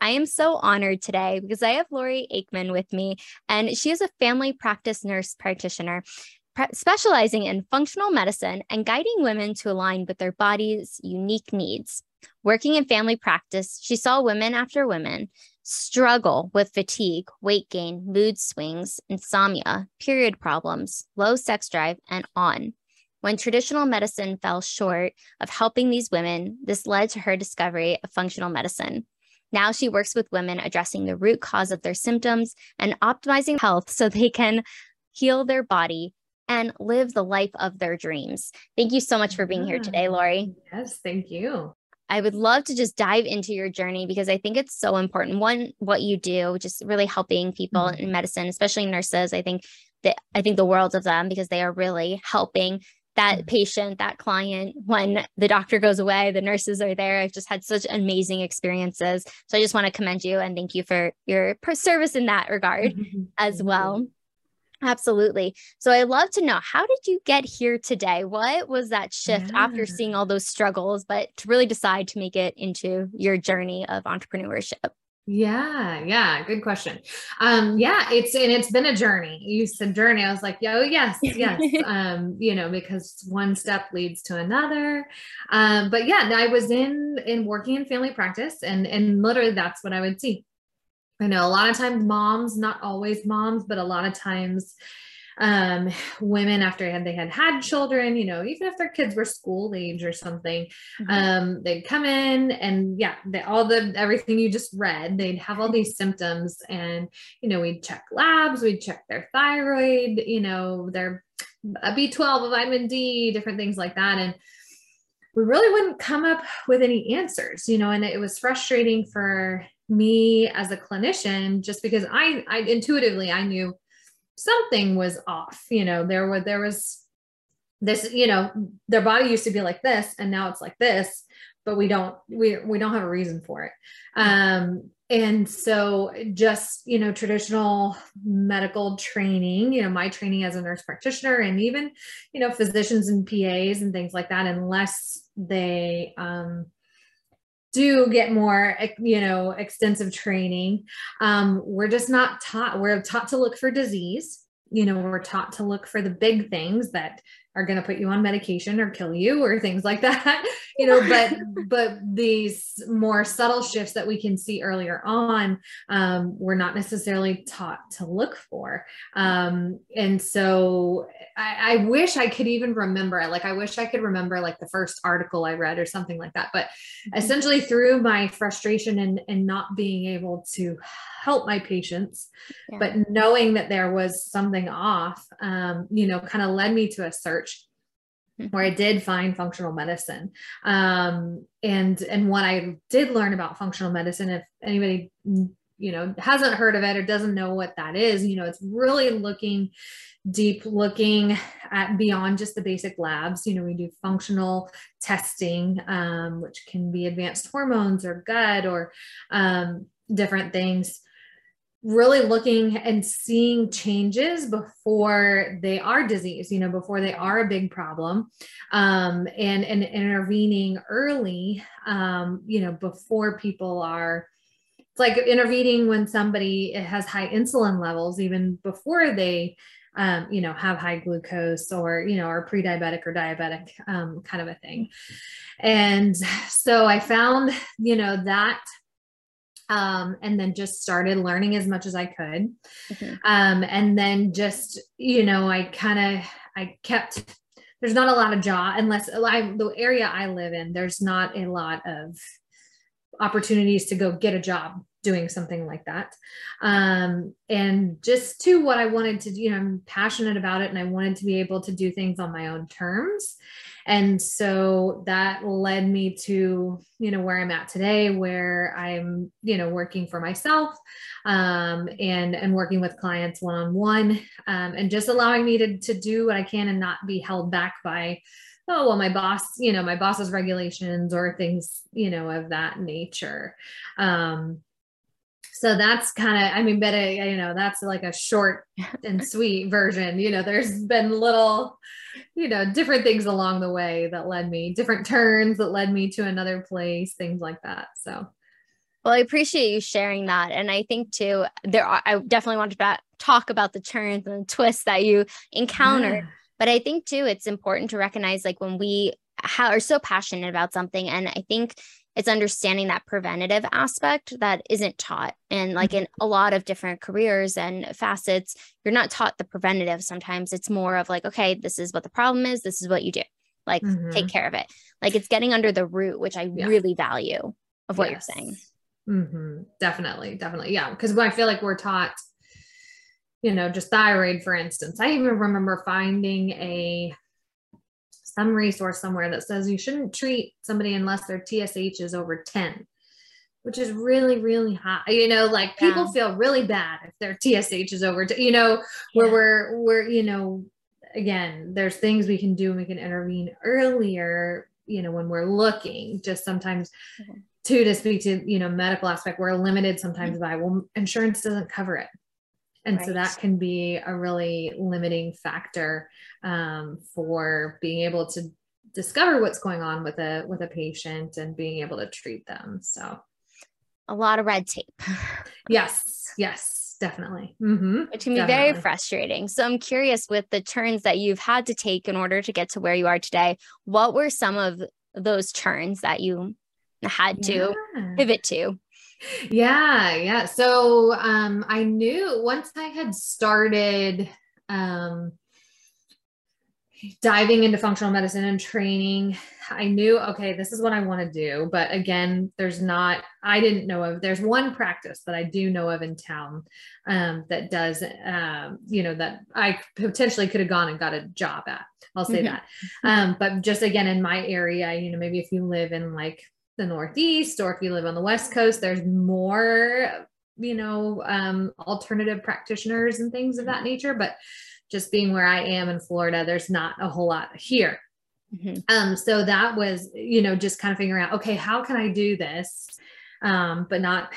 I am so honored today because I have Lori Aikman with me, and she is a family practice nurse practitioner specializing in functional medicine and guiding women to align with their body's unique needs. Working in family practice, she saw women after women struggle with fatigue, weight gain, mood swings, insomnia, period problems, low sex drive, and on. When traditional medicine fell short of helping these women, this led to her discovery of functional medicine. Now she works with women addressing the root cause of their symptoms and optimizing health so they can heal their body and live the life of their dreams. Thank you so much for being here today, Lori. Yes, thank you. I would love to just dive into your journey because I think it's so important. One, what you do, just really helping people mm-hmm. in medicine, especially nurses. I think that I think the world of them because they are really helping that mm-hmm. patient, that client, when the doctor goes away, the nurses are there. I've just had such amazing experiences. So I just want to commend you and thank you for your service in that regard mm-hmm. as well. Absolutely. So I love to know how did you get here today? What was that shift yeah. after seeing all those struggles, but to really decide to make it into your journey of entrepreneurship? Yeah, yeah, good question. Um, yeah, it's and it's been a journey. You said journey. I was like, oh yes, yes. um, you know, because one step leads to another. Um, but yeah, I was in in working in family practice and and literally that's what I would see. I know a lot of times moms, not always moms, but a lot of times um, women after they had had children, you know, even if their kids were school age or something, mm-hmm. um, they'd come in and yeah, they, all the everything you just read, they'd have all these symptoms, and you know, we'd check labs, we'd check their thyroid, you know, their B12, vitamin D, different things like that, and we really wouldn't come up with any answers, you know, and it was frustrating for me as a clinician just because I, I intuitively I knew something was off you know there was there was this you know their body used to be like this and now it's like this but we don't we we don't have a reason for it. Um and so just you know traditional medical training you know my training as a nurse practitioner and even you know physicians and pas and things like that unless they um do get more you know extensive training. Um, we're just not taught we're taught to look for disease. You know we're taught to look for the big things that are going to put you on medication or kill you or things like that you know but but these more subtle shifts that we can see earlier on um, we're not necessarily taught to look for um, and so I, I, wish i could even remember like i wish i could remember like the first article i read or something like that but mm-hmm. essentially through my frustration and and not being able to help my patients yeah. but knowing that there was something off um, you know kind of led me to a search where I did find functional medicine. Um, and and what I did learn about functional medicine, if anybody you know hasn't heard of it or doesn't know what that is, you know, it's really looking deep, looking at beyond just the basic labs. You know, we do functional testing, um, which can be advanced hormones or gut or um, different things really looking and seeing changes before they are disease you know before they are a big problem um, and and intervening early um, you know before people are it's like intervening when somebody has high insulin levels even before they um, you know have high glucose or you know are pre-diabetic or diabetic um, kind of a thing. And so i found you know that um, and then just started learning as much as I could. Mm-hmm. Um, and then just, you know, I kind of, I kept, there's not a lot of job unless I, the area I live in, there's not a lot of opportunities to go get a job doing something like that. Um, and just to what I wanted to do, you know, I'm passionate about it and I wanted to be able to do things on my own terms. And so that led me to, you know, where I'm at today, where I'm, you know, working for myself um, and, and working with clients one-on-one um, and just allowing me to, to do what I can and not be held back by, oh, well, my boss, you know, my boss's regulations or things, you know, of that nature. Um, so that's kind of i mean but I, you know that's like a short and sweet version you know there's been little you know different things along the way that led me different turns that led me to another place things like that. So. Well i appreciate you sharing that. And i think too there are i definitely want to talk about the turns and the twists that you encountered yeah. but i think too it's important to recognize like when we are so passionate about something. And i think it's understanding that preventative aspect that isn't taught and like in a lot of different careers and facets. You're not taught the preventative sometimes. It's more of like okay this is what the problem is. This is what you do. Like mm-hmm. take care of it. Like it's getting under the root which i yeah. really value of what yes. you're saying. Mm-hmm. definitely. Definitely. Yeah. Because i feel like we're taught you know just thyroid for instance i even remember finding a some resource somewhere that says you shouldn't treat somebody unless their TSH is over 10, which is really, really high. You know, like people feel really bad if their TSH is over, you know, where yeah. we're, we're, you know, again, there's things we can do and we can intervene earlier, you know, when we're looking, just sometimes mm-hmm. too, to speak to, you know, medical aspect, we're limited sometimes mm-hmm. by, well, insurance doesn't cover it. And right. so that can be a really limiting factor um, for being able to discover what's going on with a with a patient and being able to treat them. So a lot of red tape. yes, yes, definitely. Mm-hmm, Which can be definitely. very frustrating. So I'm curious with the turns that you've had to take in order to get to where you are today, what were some of those turns that you had to yeah. pivot to? Yeah, yeah. So um, I knew once I had started um, diving into functional medicine and training, I knew, okay, this is what I want to do. But again, there's not, I didn't know of, there's one practice that I do know of in town um, that does, um, you know, that I potentially could have gone and got a job at. I'll say mm-hmm. that. Um, but just again, in my area, you know, maybe if you live in like the Northeast or if you live on the West Coast, there's more, you know, um, alternative practitioners and things of that nature. But just being where I am in Florida, there's not a whole lot here. Mm-hmm. Um, so that was, you know, just kind of figuring out, okay, how can I do this? Um, but not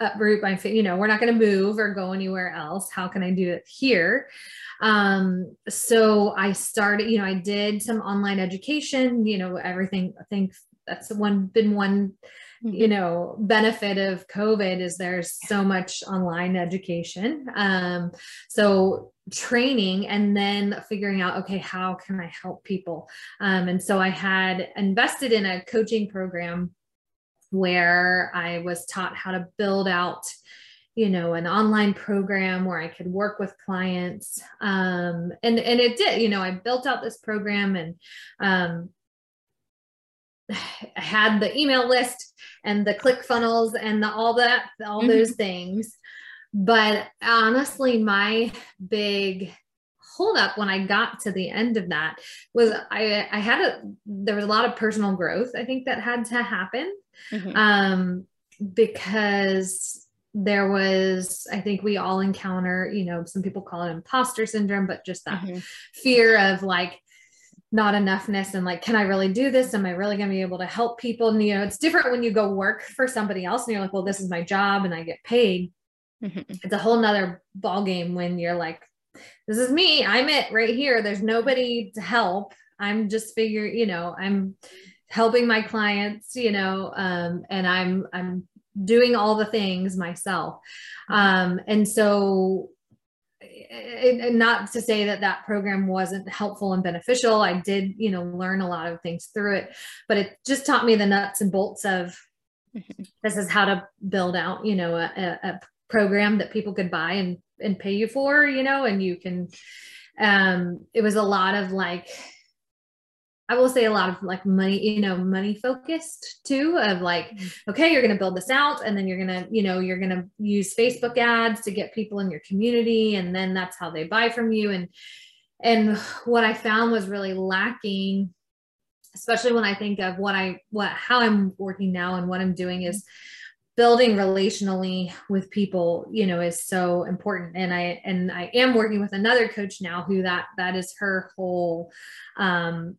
uproot my, you know, we're not going to move or go anywhere else. How can I do it here? Um, so I started, you know, I did some online education, you know, everything, I think that's one been one mm-hmm. you know benefit of covid is there's so much online education. Um, so training and then figuring out okay how can i help people? Um, and so i had invested in a coaching program where i was taught how to build out you know an online program where i could work with clients. Um, and and it did you know i built out this program and um, had the email list and the ClickFunnels and the, all that, all mm-hmm. those things. But honestly, my big holdup when I got to the end of that was I, I had a, there was a lot of personal growth, I think that had to happen. Mm-hmm. Um, because there was, I think we all encounter, you know, some people call it imposter syndrome, but just that mm-hmm. fear of like, not enoughness and like can i really do this? Am i really going to be able to help people? And you know it's different when you go work for somebody else and you're like well this is my job and i get paid. Mm-hmm. it's a whole nother ball game when you're like this is me i'm it right here. There's nobody to help. I'm just figure you know i'm helping my clients you know um, and i'm i'm doing all the things myself. Um, and so and not to say that that program wasn't helpful and beneficial i did you know learn a lot of things through it but it just taught me the nuts and bolts of mm-hmm. this is how to build out you know a, a, program that people could buy and and pay you for you know and you can um it was a lot of like I will say a lot of like money, you know, money focused too, of like, mm-hmm. okay, you're going to build this out and then you're going to, you know, you're going to use Facebook ads to get people in your community. And then that's how they buy from you. And, and what I found was really lacking, especially when I think of what I, what, how I'm working now and what I'm doing is, building relationally with people you know is so important and i and i am working with another coach now who that that is her whole um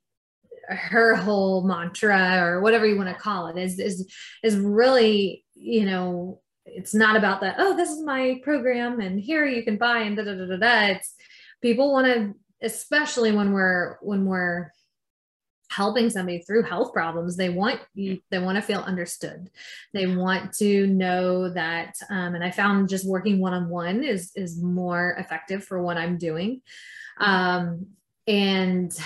her whole mantra or whatever you want to call it is is is really you know it's not about that oh this is my program and here you can buy and da da da da, da. it's people want to especially when we're when we're helping somebody through health problems they want they want to feel understood they want to know that um, and i found just working one-on-one is is more effective for what i'm doing um, and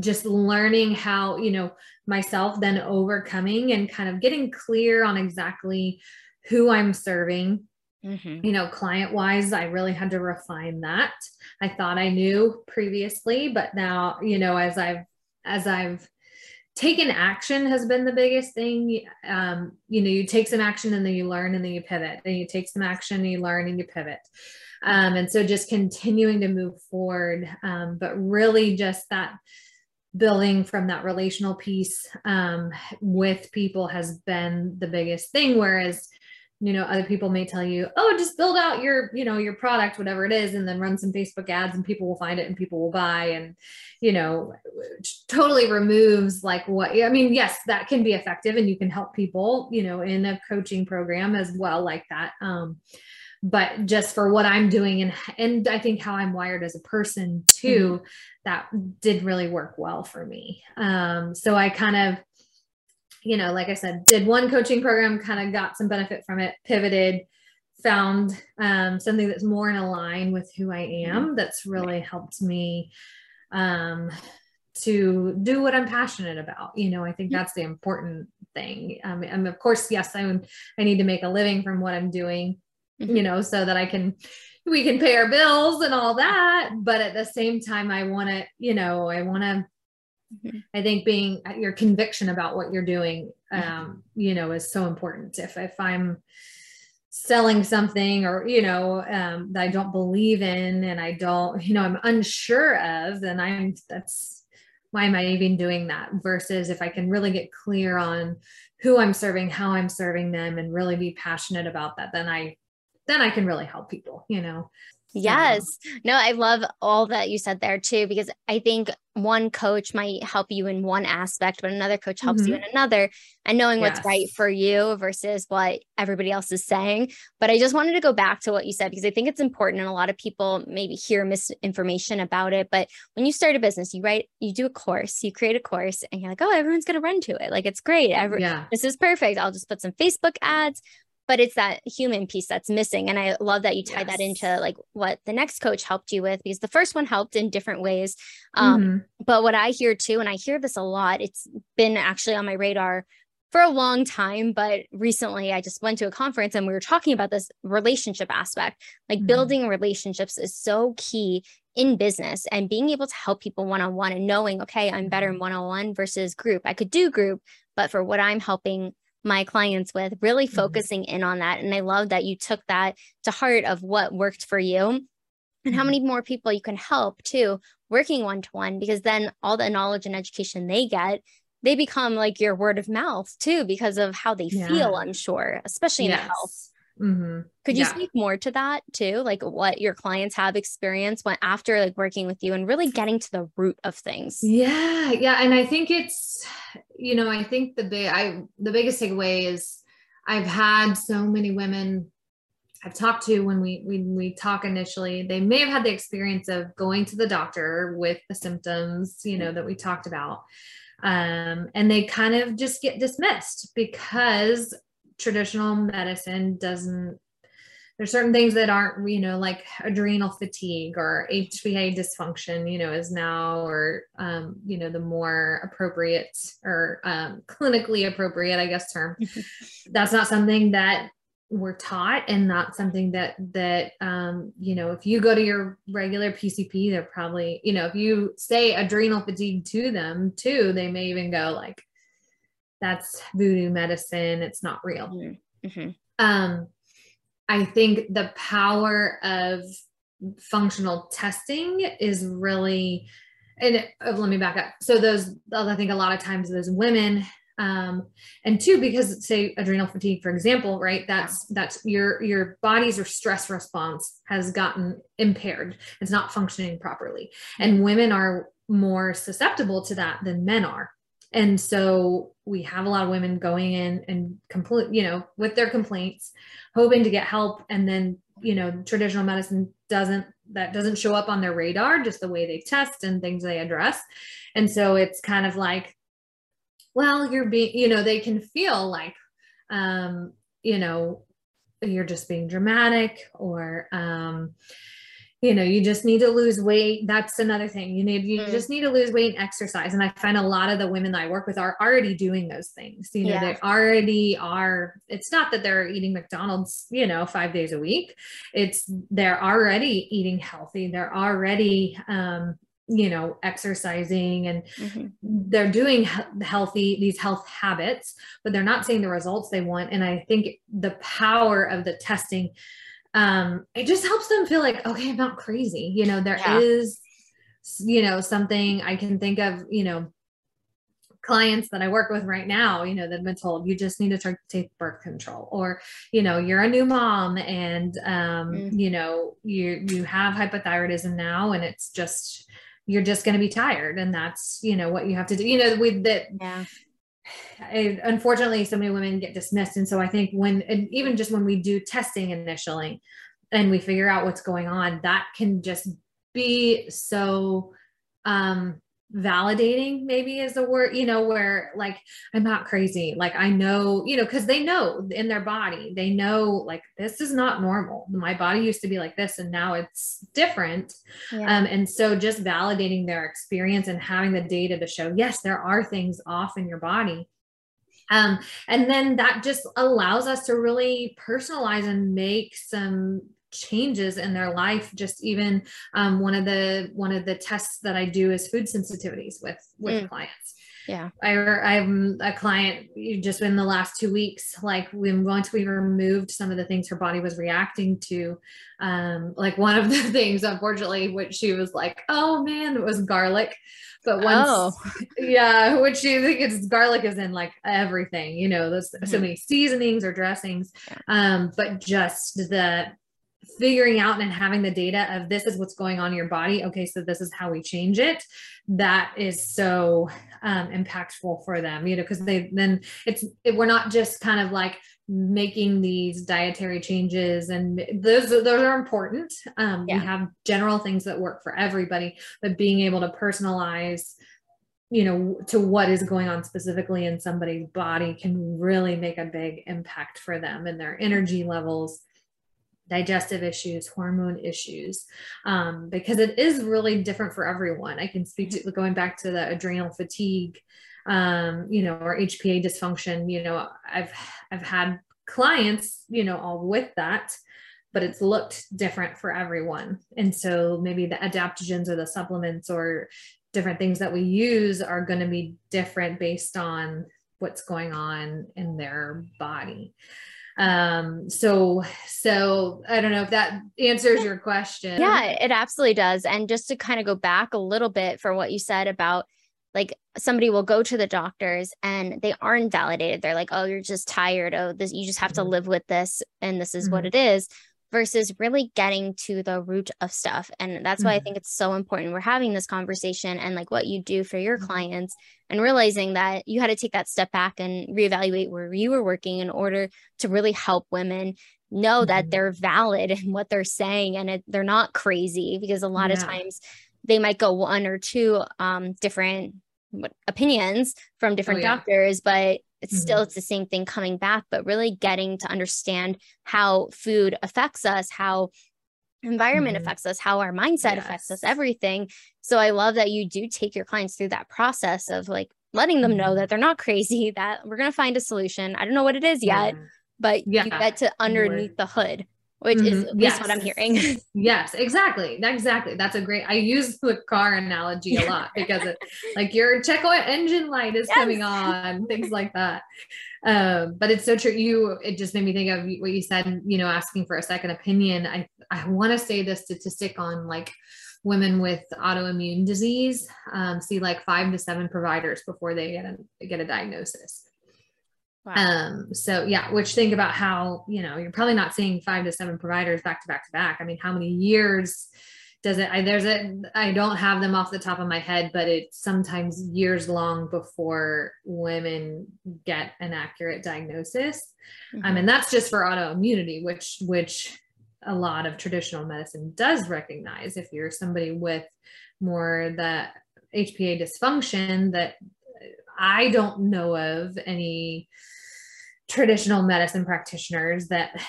just learning how you know myself then overcoming and kind of getting clear on exactly who i'm serving Mm-hmm. You know, client wise, I really had to refine that. I thought I knew previously, but now, you know, as I've as I've taken action has been the biggest thing. Um, you know, you take some action and then you learn and then you pivot. and you take some action and you learn and you pivot. Um, and so just continuing to move forward, um, but really just that building from that relational piece um, with people has been the biggest thing. Whereas you know other people may tell you oh just build out your you know your product whatever it is and then run some facebook ads and people will find it and people will buy and you know totally removes like what i mean yes that can be effective and you can help people you know in a coaching program as well like that um but just for what i'm doing and and i think how i'm wired as a person too mm-hmm. that did really work well for me um so i kind of you know, like I said, did one coaching program, kind of got some benefit from it, pivoted, found um, something that's more in line with who I am. Mm-hmm. That's really helped me um, to do what I'm passionate about. You know, I think that's the important thing. Um, and of course, yes, I I need to make a living from what I'm doing. You mm-hmm. know, so that I can we can pay our bills and all that. But at the same time, I want to, you know, I want to Mm-hmm. I think being uh, your conviction about what you're doing, mm-hmm. um, you know, is so important. If if I'm selling something or you know um, that I don't believe in and I don't, you know, I'm unsure of, then I'm that's why am I even doing that? Versus if I can really get clear on who I'm serving, how I'm serving them, and really be passionate about that, then I then I can really help people, you know. Yes. No, I love all that you said there too, because I think one coach might help you in one aspect, but another coach helps mm-hmm. you in another, and knowing yes. what's right for you versus what everybody else is saying. But I just wanted to go back to what you said, because I think it's important. And a lot of people maybe hear misinformation about it. But when you start a business, you write, you do a course, you create a course, and you're like, oh, everyone's going to run to it. Like, it's great. Every, yeah. This is perfect. I'll just put some Facebook ads but it's that human piece that's missing and i love that you tied yes. that into like what the next coach helped you with because the first one helped in different ways um, mm-hmm. but what i hear too and i hear this a lot it's been actually on my radar for a long time but recently i just went to a conference and we were talking about this relationship aspect like mm-hmm. building relationships is so key in business and being able to help people one-on-one and knowing okay i'm better in mm-hmm. one-on-one versus group i could do group but for what i'm helping my clients with, really mm-hmm. focusing in on that. And I love that you took that to heart of what worked for you and how mm-hmm. many more people you can help too, working one to one, because then all the knowledge and education they get, they become like your word of mouth too, because of how they yeah. feel, I'm sure, especially in yes. health. Mm-hmm. Could you yeah. speak more to that too? Like what your clients have experienced when after like working with you and really getting to the root of things? Yeah, yeah. And I think it's, you know, I think the big I the biggest takeaway is I've had so many women I've talked to when we when we talk initially, they may have had the experience of going to the doctor with the symptoms, you know, that we talked about. Um, and they kind of just get dismissed because traditional medicine doesn't there's certain things that aren't you know like adrenal fatigue or hpa dysfunction you know is now or um, you know the more appropriate or um, clinically appropriate i guess term. That's not something that we're taught and not something that that um you know if you go to your regular pcp they're probably you know if you say adrenal fatigue to them too they may even go like that's voodoo medicine. It's not real. Mm-hmm. mm-hmm. um i think the power of functional testing is really and uh, let me back up. So those i think a lot of times those women um, and two because say adrenal fatigue for example right? That's that's your your body's or stress response has gotten impaired. It's not functioning properly. And women are more susceptible to that than men are and so we have a lot of women going in and complete you know with their complaints hoping to get help. And then you know traditional medicine doesn't that doesn't show up on their radar just the way they test and things they address. And so it's kind of like well you're being you know they can feel like um you know you're just being dramatic or um you know you just need to lose weight. That's another thing. You need you mm. just need to lose weight and exercise. And i find a lot of the women that i work with are already doing those things. You know yeah. they already are it's not that they're eating mcdonald's you know five days a week. It's they're already eating healthy. They're already um you know exercising and mm-hmm. they're doing healthy these health habits but they're not seeing the results they want. And i think the power of the testing um it just helps them feel like okay i'm not crazy you know there yeah. is, you know something i can think of you know clients that I work with right now, you know, that have been told you just need to take birth control, or you know, you're a new mom and um, mm-hmm. you know, you you have hypothyroidism now, and it's just you're just going to be tired and that's you know what you have to do you know with that yeah Unfortunately so many women get dismissed. And so i think when even just when we do testing initially and we figure out what's going on that can just be so um validating maybe is the word you know where like i'm not crazy. Like i know you know because they know in their body they know like this is not normal. My body used to be like this and now it's different. Yeah. um, and so just validating their experience and having the data to show yes there are things off in your body. Um, and then that just allows us to really personalize and make some changes in their life just even um, one of the one of the tests that i do is food sensitivities with with mm. clients yeah I, i'm a client just in the last two weeks like when once we removed some of the things her body was reacting to um like one of the things unfortunately which she was like oh man it was garlic but once oh. yeah which you think it's garlic is in like everything you know there's mm-hmm. so many seasonings or dressings um but just the figuring out and having the data of this is what's going on in your body. Okay so this is how we change it. That is so um, impactful for them you know because they then it's it, we're not just kind of like making these dietary changes and those those are important. Um, yeah. we have general things that work for everybody but being able to personalize you know to what is going on specifically in somebody's body can really make a big impact for them and their energy levels digestive issues, hormone issues, um, because it is really different for everyone. I can speak to going back to the adrenal fatigue, um, you know, or HPA dysfunction. You know, I've I've had clients, you know, all with that, but it's looked different for everyone. And so maybe the adaptogens or the supplements or different things that we use are going to be different based on what's going on in their body um so so i don't know if that answers your question. Yeah it absolutely does. And just to kind of go back a little bit for what you said about like somebody will go to the doctors and they aren't validated they're like oh you're just tired. Oh this you just have mm-hmm. to live with this and this is mm-hmm. what it is versus really getting to the root of stuff. And that's mm-hmm. why I mm-hmm. think it's so important. We're having this conversation and like what you do for your mm-hmm. clients and realizing that you had to take that step back and reevaluate where you were working in order to really help women know mm-hmm. that they're valid in what they're saying and it, they're not crazy because a lot yeah. of times they might go one or two um, different opinions from different oh, yeah. doctors but it's mm-hmm. still it's the same thing coming back but really getting to understand how food affects us how environment mm-hmm. affects us how our mindset yes. affects us everything so i love that you do take your clients through that process of like letting them know mm-hmm. that they're not crazy that we're going to find a solution i don't know what it is yet yeah. but yeah. you get to underneath the hood which mm-hmm. is at yes. what I'm hearing. yes, exactly. Exactly. That's a great I use the car analogy a lot because it like your check engine light is yes. coming on, things like that. Um, but it's so true. You it just made me think of what you said, you know, asking for a second opinion. I I want to say the statistic on like women with autoimmune disease um, see like five to seven providers before they get a get a diagnosis. Wow. Um, so yeah, which think about how, you know, you're probably not seeing five to seven providers back to back to back. I mean, how many years does it, I, there's a, I don't have them off the top of my head, but it's sometimes years long before women get an accurate diagnosis. Um, mm-hmm. Um, and that's just for autoimmunity, which, which a lot of traditional medicine does recognize if you're somebody with more the HPA dysfunction that I don't know of any traditional medicine practitioners that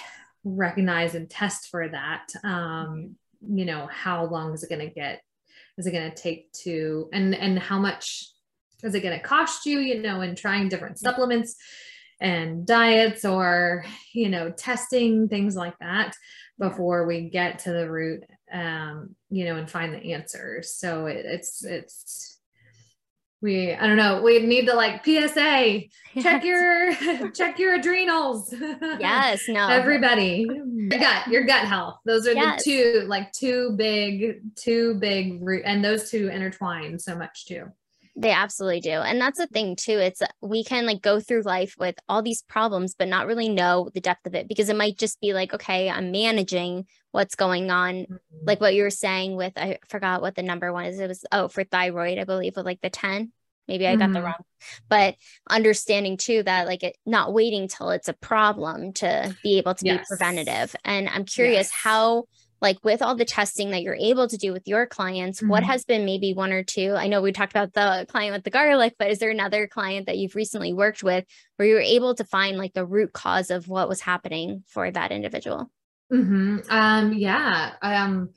recognize and test for that um, you know how long is it going to get is it going to take to and and how much is it going to cost you you know in trying different supplements and diets or you know testing things like that before we get to the root um you know and find the answers. So it, it's it's we i don't know we need to like psa check your check your adrenals. Yes no. Everybody your gut your gut health. Those are yes. the two like two big two big and those two intertwine so much too they absolutely do. And that's the thing too. It's we can like go through life with all these problems, but not really know the depth of it because it might just be like, okay, I'm managing what's going on. Mm-hmm. Like what you were saying with, I forgot what the number one is. It was, oh, for thyroid, I believe, with like the 10. Maybe I got mm-hmm. the wrong, but understanding too that like it not waiting till it's a problem to be able to yes. be preventative. And I'm curious yes. how like with all the testing that you're able to do with your clients mm-hmm. what has been maybe one or two i know we talked about the client with the garlic but is there another client that you've recently worked with where you were able to find like the root cause of what was happening for that individual mm-hmm. um yeah um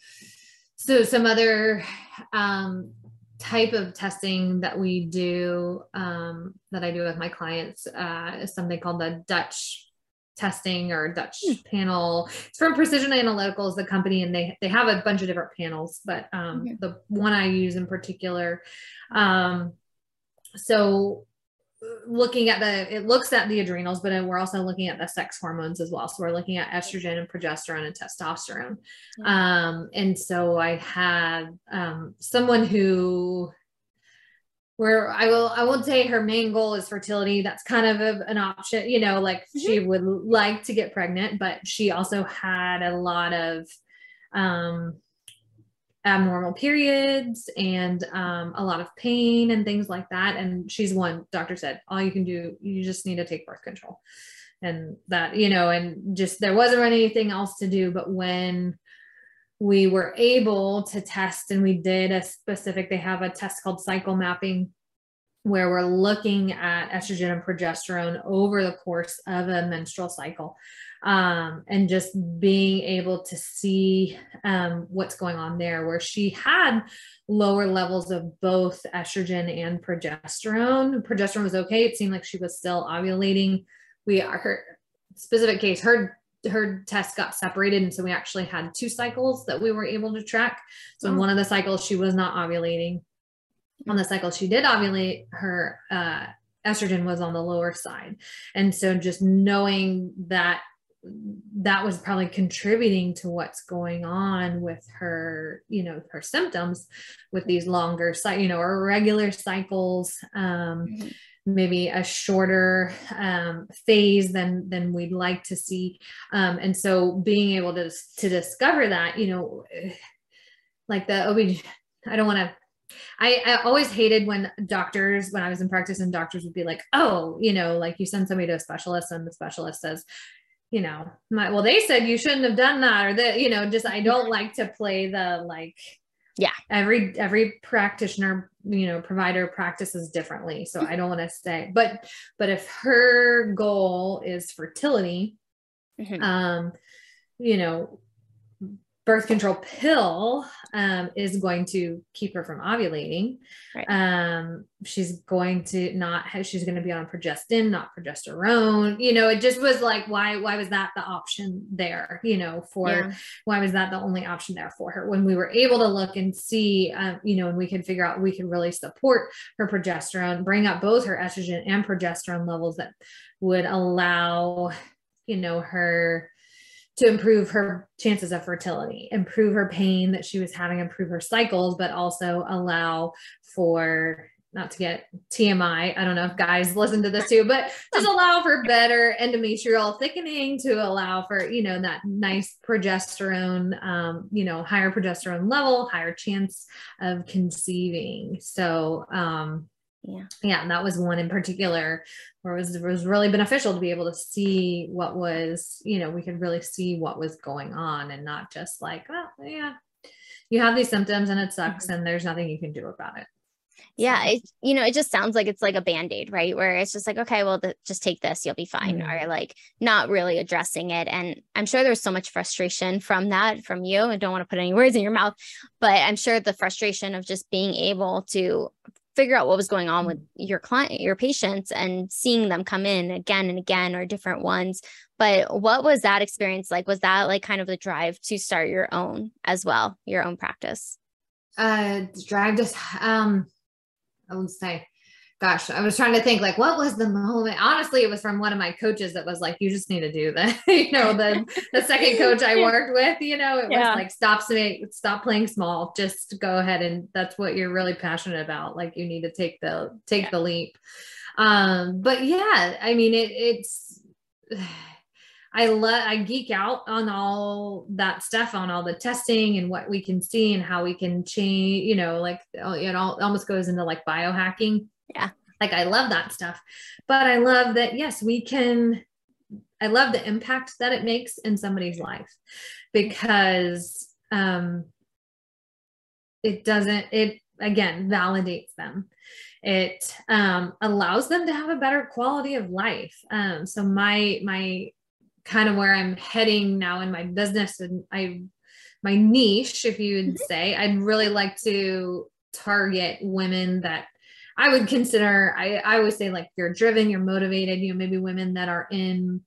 so some other um type of testing that we do um, that i do with my clients uh, is something called the dutch testing or Dutch hmm. panel. It's from Precision Analyticals, the company, and they they have a bunch of different panels, but um, mm-hmm. the one I use in particular. Um, so looking at the it looks at the adrenals but we're also looking at the sex hormones as well so we're looking at estrogen and progesterone and testosterone mm-hmm. um, and so i had um, someone who where I will I won't say her main goal is fertility. That's kind of a, an option, you know, like mm-hmm. she would like to get pregnant, but she also had a lot of um abnormal periods and um, a lot of pain and things like that. And she's one doctor said, all you can do, you just need to take birth control. And that, you know, and just there wasn't anything else to do. But when we were able to test and we did a specific they have a test called cycle mapping where we're looking at estrogen and progesterone over the course of a menstrual cycle um, and just being able to see um, what's going on there where she had lower levels of both estrogen and progesterone. Progesterone was okay. It seemed like she was still ovulating. We are her specific case her her test got separated and so we actually had two cycles that we were able to track. So in oh. one of the cycles she was not ovulating. On the cycle she did ovulate her uh, estrogen was on the lower side. And so just knowing that that was probably contributing to what's going on with her you know her symptoms with these longer you know or regular cycles. Um, mm-hmm maybe a shorter um, phase than than we'd like to see. Um, and so being able to to discover that you know like the OB I don't want to I, I always hated when doctors, when I was in practice, and doctors would be like, oh, you know, like you send somebody to a specialist, and the specialist says, you know, my, well, they said you shouldn't have done that, or that, you know, just I don't like to play the like, yeah every every practitioner you know provider practices differently so i don't want to say but but if her goal is fertility mm-hmm. um you know birth control pill um, is going to keep her from ovulating. Right. Um, she's going to not have, she's going to be on progestin, not progesterone. You know, it just was like, why, why was that the option there? You know, for yeah. why was that the only option there for her? When we were able to look and see, um, you know, and we could figure out we could really support her progesterone, bring up both her estrogen and progesterone levels that would allow, you know, her to improve her chances of fertility, improve her pain that she was having, improve her cycles, but also allow for not to get TMI. I don't know if guys listen to this too, but just allow for better endometrial thickening to allow for, you know, that nice progesterone, um, you know, higher progesterone level, higher chance of conceiving. So, um, yeah yeah And that was one in particular where it was, it was really beneficial to be able to see what was you know we could really see what was going on and not just like oh yeah you have these symptoms and it sucks mm-hmm. and there's nothing you can do about it yeah it you know it just sounds like it's like a band-aid right where it's just like okay well th- just take this you'll be fine mm-hmm. or like not really addressing it and i'm sure there's so much frustration from that from you i don't want to put any words in your mouth but i'm sure the frustration of just being able to figure out what was going on with your client, your patients, and seeing them come in again and again or different ones. But what was that experience like? Was that like kind of the drive to start your own as well, your own practice? Uh, drive to, um, I would say gosh, I was trying to think like what was the moment. Honestly, it was from one of my coaches that was like, "You just need to do that." you know, the the second coach I worked with, you know, it yeah. was like, "Stop stop playing small. Just go ahead and that's what you're really passionate about. Like you need to take the take yeah. the leap." Um, but yeah, I mean, it, it's. I love I geek out on all that stuff on all the testing and what we can see and how we can change, you know, like it all almost goes into like biohacking yeah. Like I love that stuff. But I love that, yes, we can. I love the impact that it makes in somebody's life because um, it doesn't, it again validates them. It um, allows them to have a better quality of life. Um, so my, my kind of where I'm heading now in my business and I, my niche, if you would mm-hmm. say, I'd really like to target women that I would consider, I, I always say like you're driven, you're motivated, you know, maybe women that are in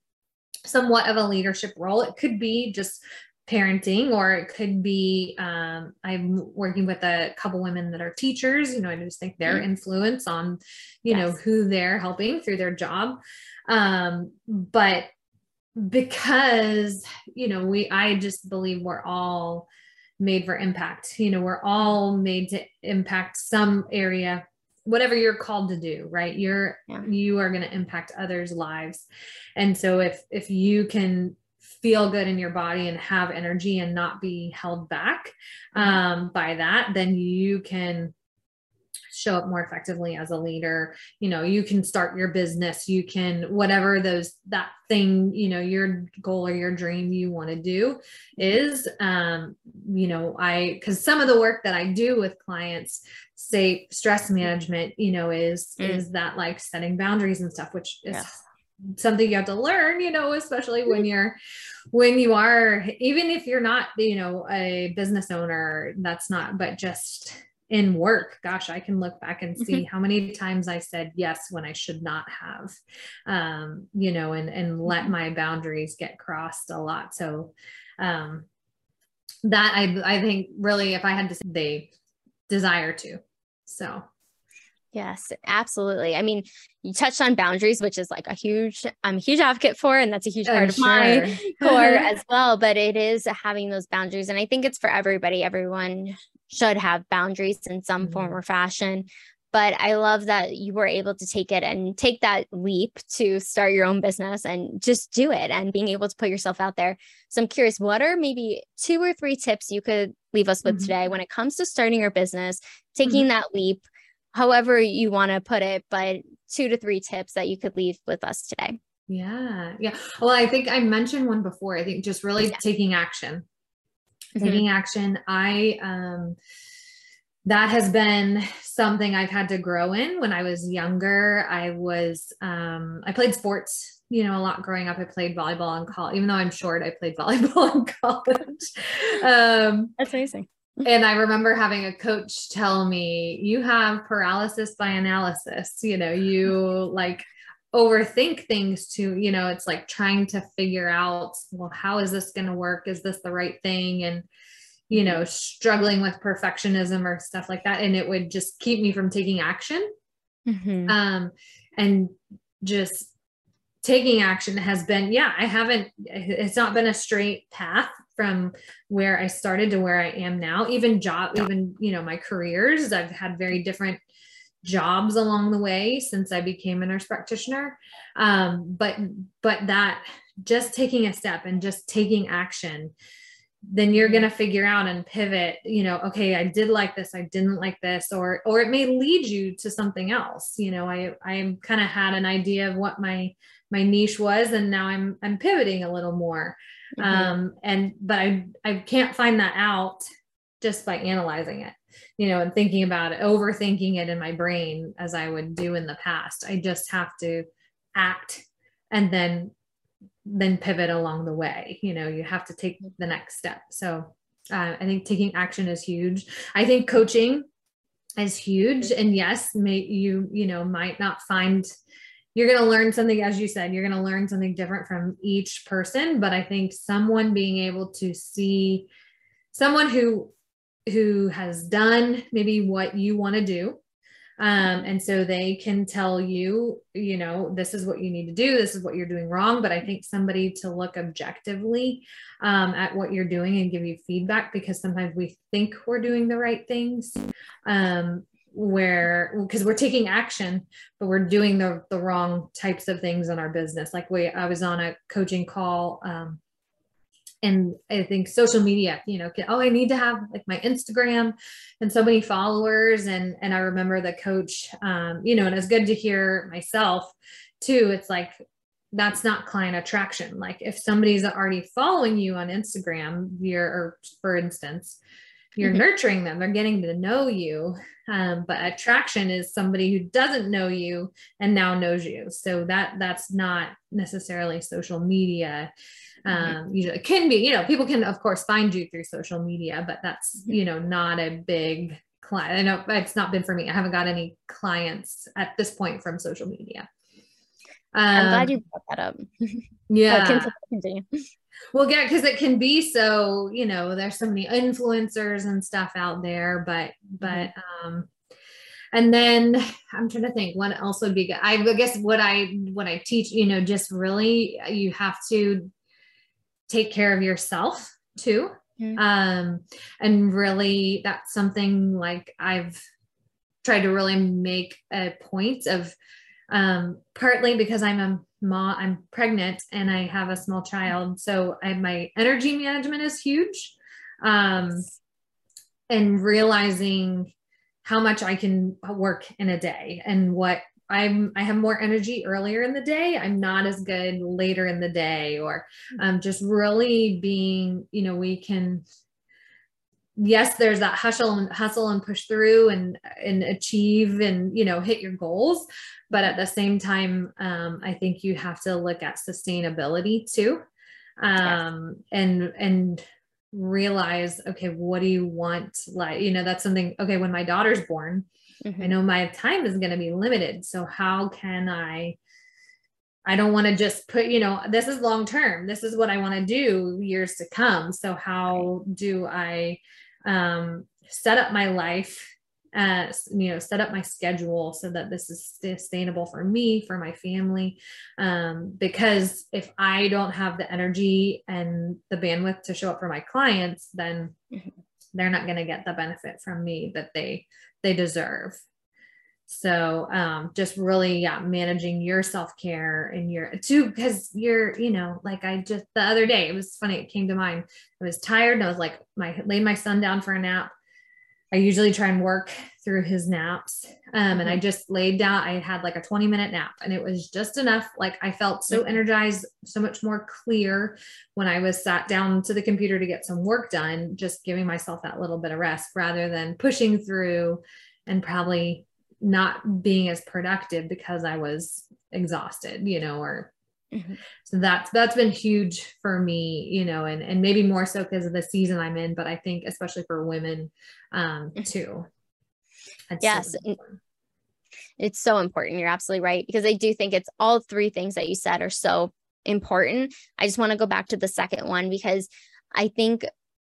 somewhat of a leadership role. It could be just parenting or it could be um, i'm working with a couple women that are teachers you know i just think their mm-hmm. influence on you yes. know who they're helping through their job um, but because you know we i just believe we're all made for impact you know we're all made to impact some area whatever you're called to do right you're yeah. you are going to impact others lives and so if if you can feel good in your body and have energy and not be held back mm-hmm. um, by that then you can show up more effectively as a leader you know you can start your business you can whatever those that thing you know your goal or your dream you want to do is um you know i because some of the work that i do with clients say stress management you know is mm. is that like setting boundaries and stuff which is something you have to learn you know especially when mm-hmm. you're when you are even if you're not you know a business owner that's not but just in work gosh i can look back and see mm-hmm. how many times i said yes when i should not have um you know and and let mm-hmm. my boundaries get crossed a lot so um that i i think really if i had to say they desire to so Yes, absolutely. I mean, you touched on boundaries, which is like a huge, I'm a huge advocate for, and that's a huge part I'm of sure. my core as well. But it is having those boundaries. And I think it's for everybody. Everyone should have boundaries in some mm-hmm. form or fashion. But I love that you were able to take it and take that leap to start your own business and just do it and being able to put yourself out there. So I'm curious, what are maybe two or three tips you could leave us with mm-hmm. today when it comes to starting your business, taking mm-hmm. that leap, however you want to put it, but two to three tips that you could leave with us today? Yeah. Yeah. Well, I think I mentioned one before. I think just really yeah. taking action mm-hmm. taking action. I, um, that has been something I've had to grow in. When I was younger, I was, um, I played sports you know, a lot growing up. I played volleyball in college, even though I'm short, I played volleyball in college. Um, That's amazing. and I remember having a coach tell me, you have paralysis by analysis. You know, you like overthink things to, you know, it's like trying to figure out, well, how is this going to work? Is this the right thing? And, you know, struggling with perfectionism or stuff like that. And it would just keep me from taking action. Mm-hmm. Um, and just taking action has been, yeah, I haven't, it's not been a straight path from where I started to where I am now. Even job, even, you know, my careers, I've had very different jobs along the way since I became a nurse practitioner. Um, but, but that just taking a step and just taking action, then you're going to figure out and pivot, you know, okay, I did like this, I didn't like this, or, or it may lead you to something else. You know, I, I kind of had an idea of what my, my niche was, and now I'm, I'm pivoting a little more. Mm-hmm. Um, and, but I, I can't find that out just by analyzing it you know, and thinking about it, overthinking it in my brain as I would do in the past. I just have to act and then then pivot along the way. You know, you have to take the next step. So uh, I think taking action is huge. I think coaching is huge. And yes, may you, you know, might not find you're going to learn something as you said you're going to learn something different from each person but i think someone being able to see someone who who has done maybe what you want to do. Um, and so they can tell you you know this is what you need to do this is what you're doing wrong but i think somebody to look objectively um, at what you're doing and give you feedback because sometimes we think we're doing the right things um, where because we're taking action but we're doing the, the wrong types of things in our business. Like we i was on a coaching call um, and I think social media, you know, can, oh, I need to have like my Instagram and so many followers. And and I remember the coach, um, you know, and it's good to hear myself too. It's like that's not client attraction. Like if somebody's already following you on Instagram, you're or for instance, you're mm-hmm. nurturing them, they're getting to know you. Um, but attraction is somebody who doesn't know you and now knows you. So that that's not necessarily social media. Um usually it can be you know people can of course find you through social media but that's mm-hmm. you know not a big client. I know it's not been for me. I haven't got any clients at this point from social media. Um, i'm glad you um, brought that up. Yeah. continue. well yeah because it can be so you know there's so many influencers and stuff out there but but mm-hmm. um and then i'm trying to think what else would be good. I guess what i what i teach you know just really you have to take care of yourself too. Mm-hmm. Um, and really, that's something like I've tried to really make a point of um, partly because I'm a mom, I'm pregnant and I have a small child. So I, my energy management is huge. Um, and realizing how much I can work in a day and what I'm I have more energy earlier in the day. I'm not as good later in the day, or um, just really being, you know, we can. Yes, there's that hustle and hustle and push through and and achieve and you know hit your goals, but at the same time, um, I think you have to look at sustainability too, um, yes. and and realize okay, what do you want? Like you know, that's something. Okay, when my daughter's born Mm-hmm. I know my time is going to be limited. So how can I I don't want to just put, you know, this is long term. This is what I want to do years to come. So how do I um, set up my life uh, you know, set up my schedule so that this is sustainable for me, for my family. Um, because if I don't have the energy and the bandwidth to show up for my clients, then mm-hmm. They're not going to get the benefit from me that they they deserve. So um, just really yeah, managing your self-care and your too because you're, you know, like I just the other day, it was funny, it came to mind. I was tired and I was like, my laid my son down for a nap. I usually try and work through his naps. Um, and I mm-hmm. just laid down, I had like a 20 minute nap and it was just enough. Like I felt so mm-hmm. energized, so much more clear when I was sat down to the computer to get some work done, just giving myself that little bit of rest rather than pushing through and probably not being as productive because I was exhausted, you know, or Mm-hmm. So that's that's been huge for me, you know, and and maybe more so because of the season I'm in, but I think especially for women um mm-hmm. Too. yes. So it's so important. You're absolutely right because I do think it's all three things that you said are so important. I just want to go back to the second one because I think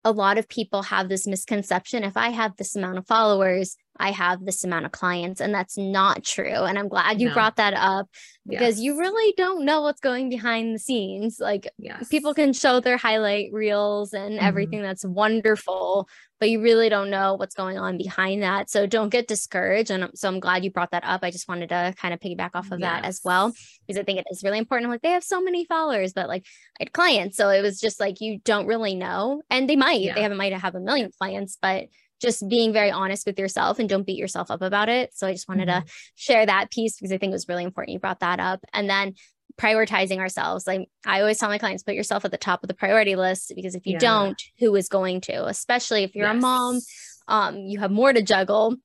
a lot of people have this misconception if I have this amount of followers, I have this amount of clients, and that's not true. And I'm glad you no. brought that up because yes. you really don't know what's going behind the scenes. Like yes. people can show their highlight reels and mm-hmm. everything that's wonderful, but you really don't know what's going on behind that. So don't get discouraged. And so I'm glad you brought that up. I just wanted to kind of piggyback off of yes. that as well because I think it is really important. like they have so many followers, but like I had clients, so it was just like you don't really know, and they might yeah. they have might have a million clients, but just being very honest with yourself and don't beat yourself up about it. So I just wanted mm-hmm. to share that piece because I think it was really important you brought that up. And then prioritizing ourselves. Like I always tell my clients, put yourself at the top of the priority list because if you yeah. don't, who is going to? Especially if you're yes. a mom, um, you have more to juggle.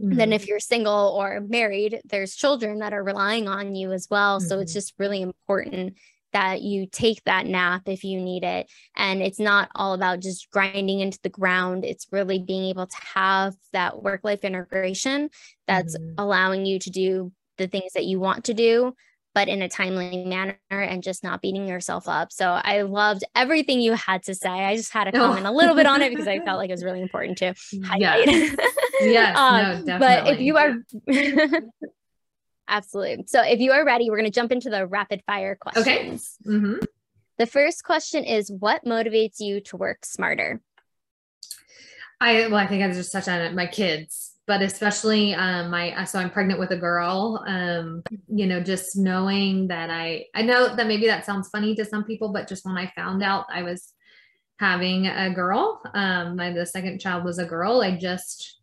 Mm-hmm. Than if you're single or married, there's children that are relying on you as well. Mm-hmm. So it's mm-hmm. just really important that you take that nap if you need it. And it's not all about just grinding into the ground. It's really being able to have that work life integration that's mm-hmm. allowing you to do the things that you want to do, but in a timely manner and just not beating yourself up. So I loved everything you had to say. I just had to comment oh. a little bit on it because I felt like it was really important to highlight. Yes, yes um, no, But if you are Absolutely. So if you are ready, we're going to jump into the rapid fire questions. Okay. Mm-hmm. The first question is What motivates you to work smarter? I, well, I think I just touched on it. My kids, but especially um, my, so I'm pregnant with a girl. Um, you know, just knowing that I, I know that maybe that sounds funny to some people, but just when I found out I was having a girl, um, my, the second child was a girl, I just,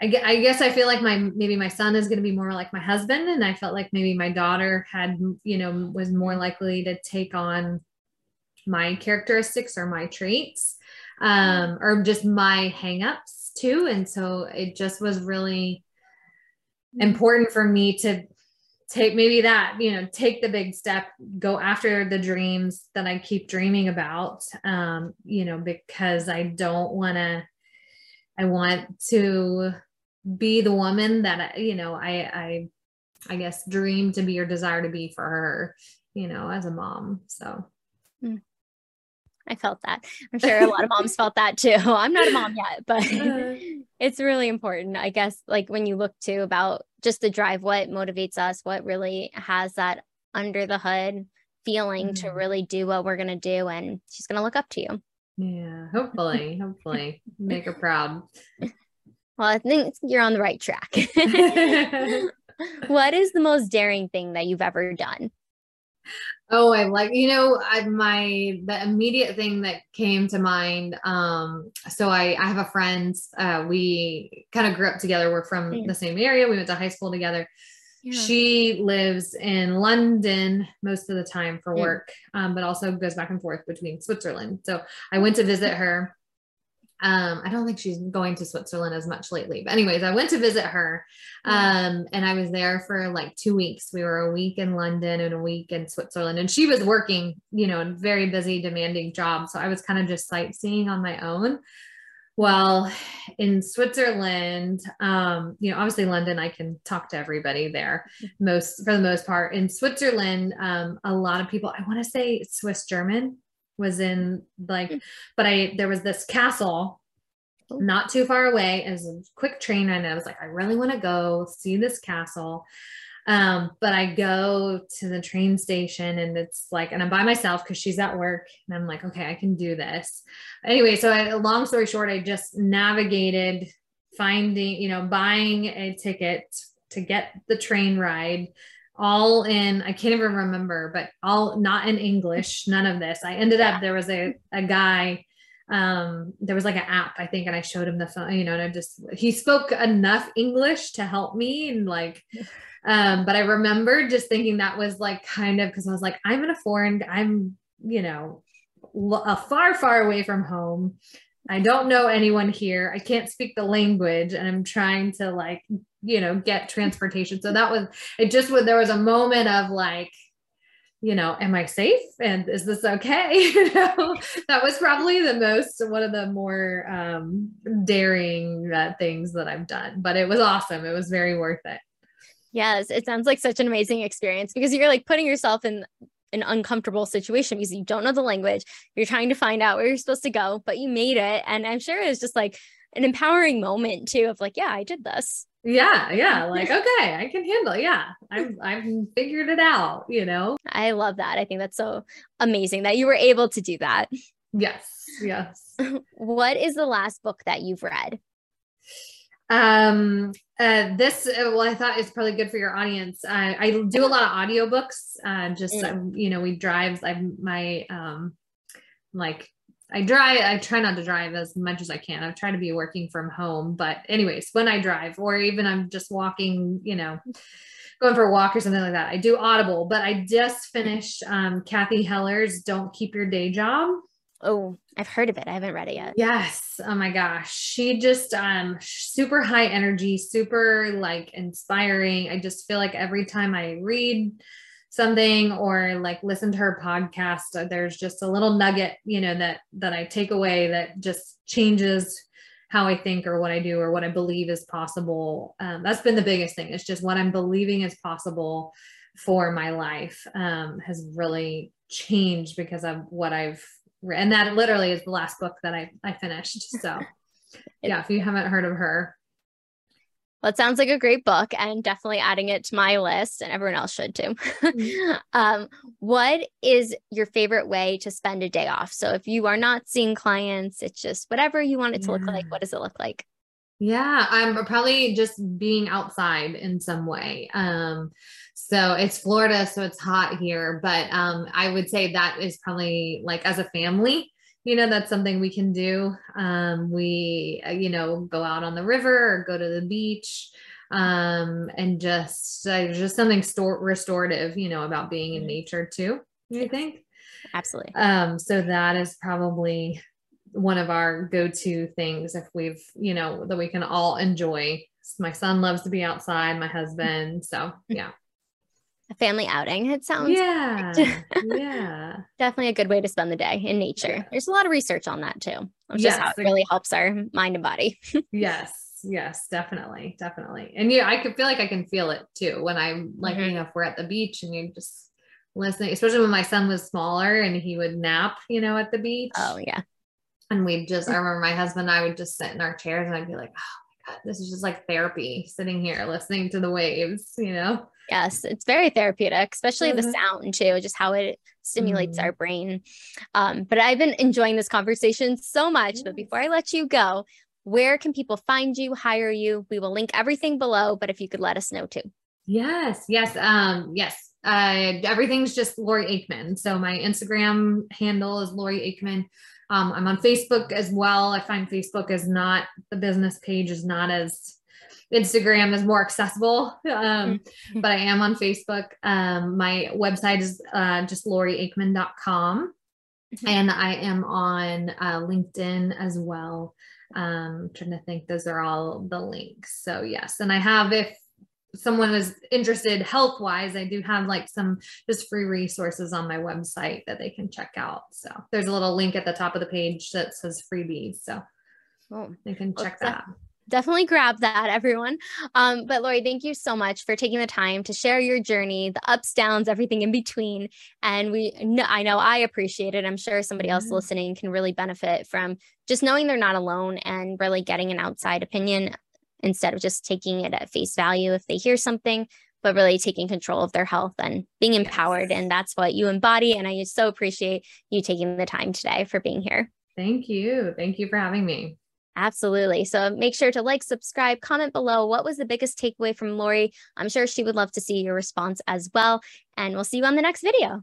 I, guess I feel like my maybe my son is going to be more like my husband, and I felt like maybe my daughter had you know was more likely to take on my characteristics or my traits, um, or just my hangups too. And so it just was really important for me to take maybe that you know take the big step go after the dreams that i keep dreaming about um you know because i don't want to i want to be the woman that you know I I I guess dream to be or desire to be for her, you know, as a mom. So hmm. I felt that. I'm sure a lot of moms felt that too. I'm not a mom yet, but uh-huh. it's really important. I guess like when you look to about just the drive, what motivates us, what really has that under the hood feeling mm-hmm. to really do what we're going to do. And she's going to look up to you. Yeah, hopefully, hopefully make her proud. Well, I think you're on the right track. what is the most daring thing that you've ever done? Oh, I like, you know, I, my, the immediate thing that came to mind. Um, so I, I have a friend, uh, we kind of grew up together. We're from mm. the same area. We went to high school together. Yeah. She lives in London most of the time for work, um, but also goes back and forth between Switzerland. So I went to visit her um, I don't think she's going to Switzerland as much lately. But anyways, I went to visit her. Um, and I was there for like two weeks. We were a week in London and a week in Switzerland. And she was working, you know, a very busy, demanding job. So I was kind of just sightseeing on my own. Well, in Switzerland, um, you know, obviously London, I can talk to everybody there most for the most part. In Switzerland, um, a lot of people, I want to say Swiss German was in like, but I, there was this castle oh. not too far away as a quick train ride. I was like, I really want to go see this castle. Um, but I go to the train station and it's like, and I'm by myself because she's at work and I'm like, okay, I can do this. Anyway, so I, long story short, I just navigated finding, you know, buying a ticket to get the train ride all in i can't even remember but all not in english none of this. I ended up there was a, a guy um there was like an app i think and i showed him the phone you know and i just he spoke enough english to help me and like um but i remember just thinking that was like kind of because i was like i'm in a foreign i'm you know a far far away from home I don't know anyone here. I can't speak the language and I'm trying to like you know get transportation so that was it just was there was a moment of like you know, am I safe? And is this okay? you know, that was probably the most, one of the more um, daring uh, things that I've done, but it was awesome. It was very worth it. Yes, it sounds like such an amazing experience because you're like putting yourself in an uncomfortable situation because you don't know the language. You're trying to find out where you're supposed to go, but you made it. And I'm sure it was just like an empowering moment too of like, yeah, I did this. Yeah, yeah, like okay, I can handle. Yeah, I've I've figured it out, you know. I love that. I think that's so amazing that you were able to do that. Yes, yes. what is the last book that you've read? Um, uh, this, uh, well, I thought it's probably good for your audience. Uh, I do a lot of audiobooks. Uh, just, mm. um, you know, we drive, I, my, um, like, I drive, I try not to drive as much as I can. I try to be working from home, but anyways, when I drive or even I'm just walking, you know, going for a walk or something like that, I do audible, but I just finished, um, Cathy Heller's Don't Keep Your Day Job. Oh, I've heard of it. I haven't read it yet. Yes. Oh my gosh. She just um super high energy, super like inspiring. I just feel like every time I read something or like listen to her podcast, uh, there's just a little nugget, you know, that that I take away that just changes how I think or what I do or what I believe is possible. Um, that's been the biggest thing. It's just what I'm believing is possible for my life um, has really changed because of what I've and that literally is the last book that I, I finished. So yeah, if you haven't heard of her. Well, it sounds like a great book and definitely adding it to my list and everyone else should too. Um, what is your favorite way to spend a day off? So if you are not seeing clients, it's just whatever you want it to yeah. look like. What does it look like? Yeah, I'm probably just being outside in some way. Um, so it's Florida, so it's hot here, but um, I would say that is probably like as a family, you know, that's something we can do. Um, we, uh, you know, go out on the river or go to the beach um, and just uh, just something store restorative, you know, about being in mm-hmm. nature too. You think? Absolutely. Um, so that is probably one of our go-to things if we've you know that we can all enjoy. My son loves to be outside my husband so yeah. A family outing it sounds yeah yeah. Definitely a good way to spend the day in nature. Yeah. there's a lot of research on that too just yes. how it really helps our mind and body. Yes yes definitely definitely. And yeah i can feel like i can feel it too when i'm like mm-hmm. you know if we're at the beach and you just listening especially when my son was smaller and he would nap you know at the beach. Oh yeah and we'd just, I remember my husband and I would just sit in our chairs and I'd be like, oh my God, this is just like therapy sitting here listening to the waves, you know? Yes, it's very therapeutic, especially mm-hmm. the sound too, just how it stimulates mm-hmm. our brain. Um, but I've been enjoying this conversation so much. Yes. But before I let you go, where can people find you, hire you? We will link everything below, but if you could let us know too. Yes, yes, um, yes. Uh, everything's just Lori Aikman. So my Instagram handle is Lori Aikman. Um, I'm on Facebook as well. I find Facebook is not the business page is not as Instagram is more accessible, um, mm-hmm. but I am on Facebook. Um, my website is uh, just loriaikman.com. Mm-hmm. And I am on uh, LinkedIn as well. Um, trying to think, those are all the links. So, yes. And I have, if someone is interested health wise, I do have like some just free resources on my website that they can check out. So there's a little link at the top of the page that says freebies. So oh, they can check well, that. Definitely grab that, everyone. Um, but Lori, thank you so much for taking the time to share your journey, the ups, downs, everything in between. And we, I know I appreciate it. I'm sure somebody else mm-hmm. listening can really benefit from just knowing they're not alone and really getting an outside opinion instead of just taking it at face value if they hear something, but really taking control of their health and being empowered. And that's what you embody. And I so appreciate you taking the time today for being here. Thank you. Thank you for having me. Absolutely. So make sure to like, subscribe, comment below. What was the biggest takeaway from Lori? I'm sure she would love to see your response as well. And we'll see you on the next video.